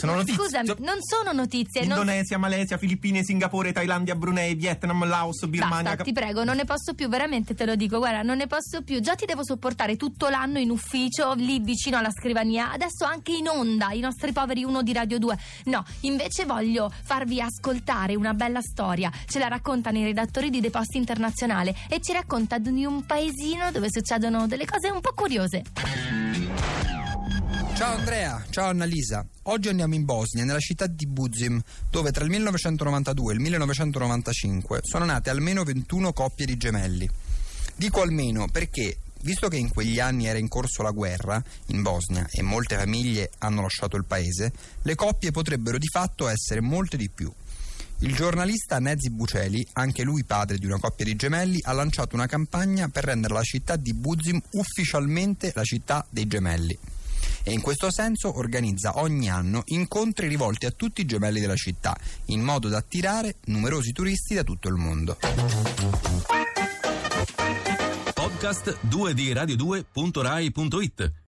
sono notizie. scusami, Cioè, non sono notizie. non- Indonesia, Malesia, Filippine, Singapore, Thailandia, Brunei, Vietnam, Laos, Birmania. Basta, ti prego, non ne posso più, veramente te lo dico, guarda, non ne posso più. Già ti devo sopportare tutto l'anno in ufficio, lì vicino alla scrivania, adesso anche in onda, i nostri poveri uno di Radio 2. No, invece voglio farvi ascoltare una bella storia. Ce la raccontano i redattori di The Post Internazionale e ci racconta di un paesino dove succedono delle cose un po' curiose. Ciao Andrea, ciao Annalisa. Oggi andiamo in Bosnia, nella città di Buzim, dove tra il 1992 e il 1995 sono nate almeno 21 coppie di gemelli. Dico almeno perché, visto che in quegli anni era in corso la guerra in Bosnia e molte famiglie hanno lasciato il paese, le coppie potrebbero di fatto essere molte di più. Il giornalista Nezi Buceli, anche lui padre di una coppia di gemelli, ha lanciato una campagna per rendere la città di Buzim ufficialmente la città dei gemelli e in questo senso organizza ogni anno incontri rivolti a tutti i gemelli della città, in modo da attirare numerosi turisti da tutto il mondo. Podcast 2 di radio2.rai.it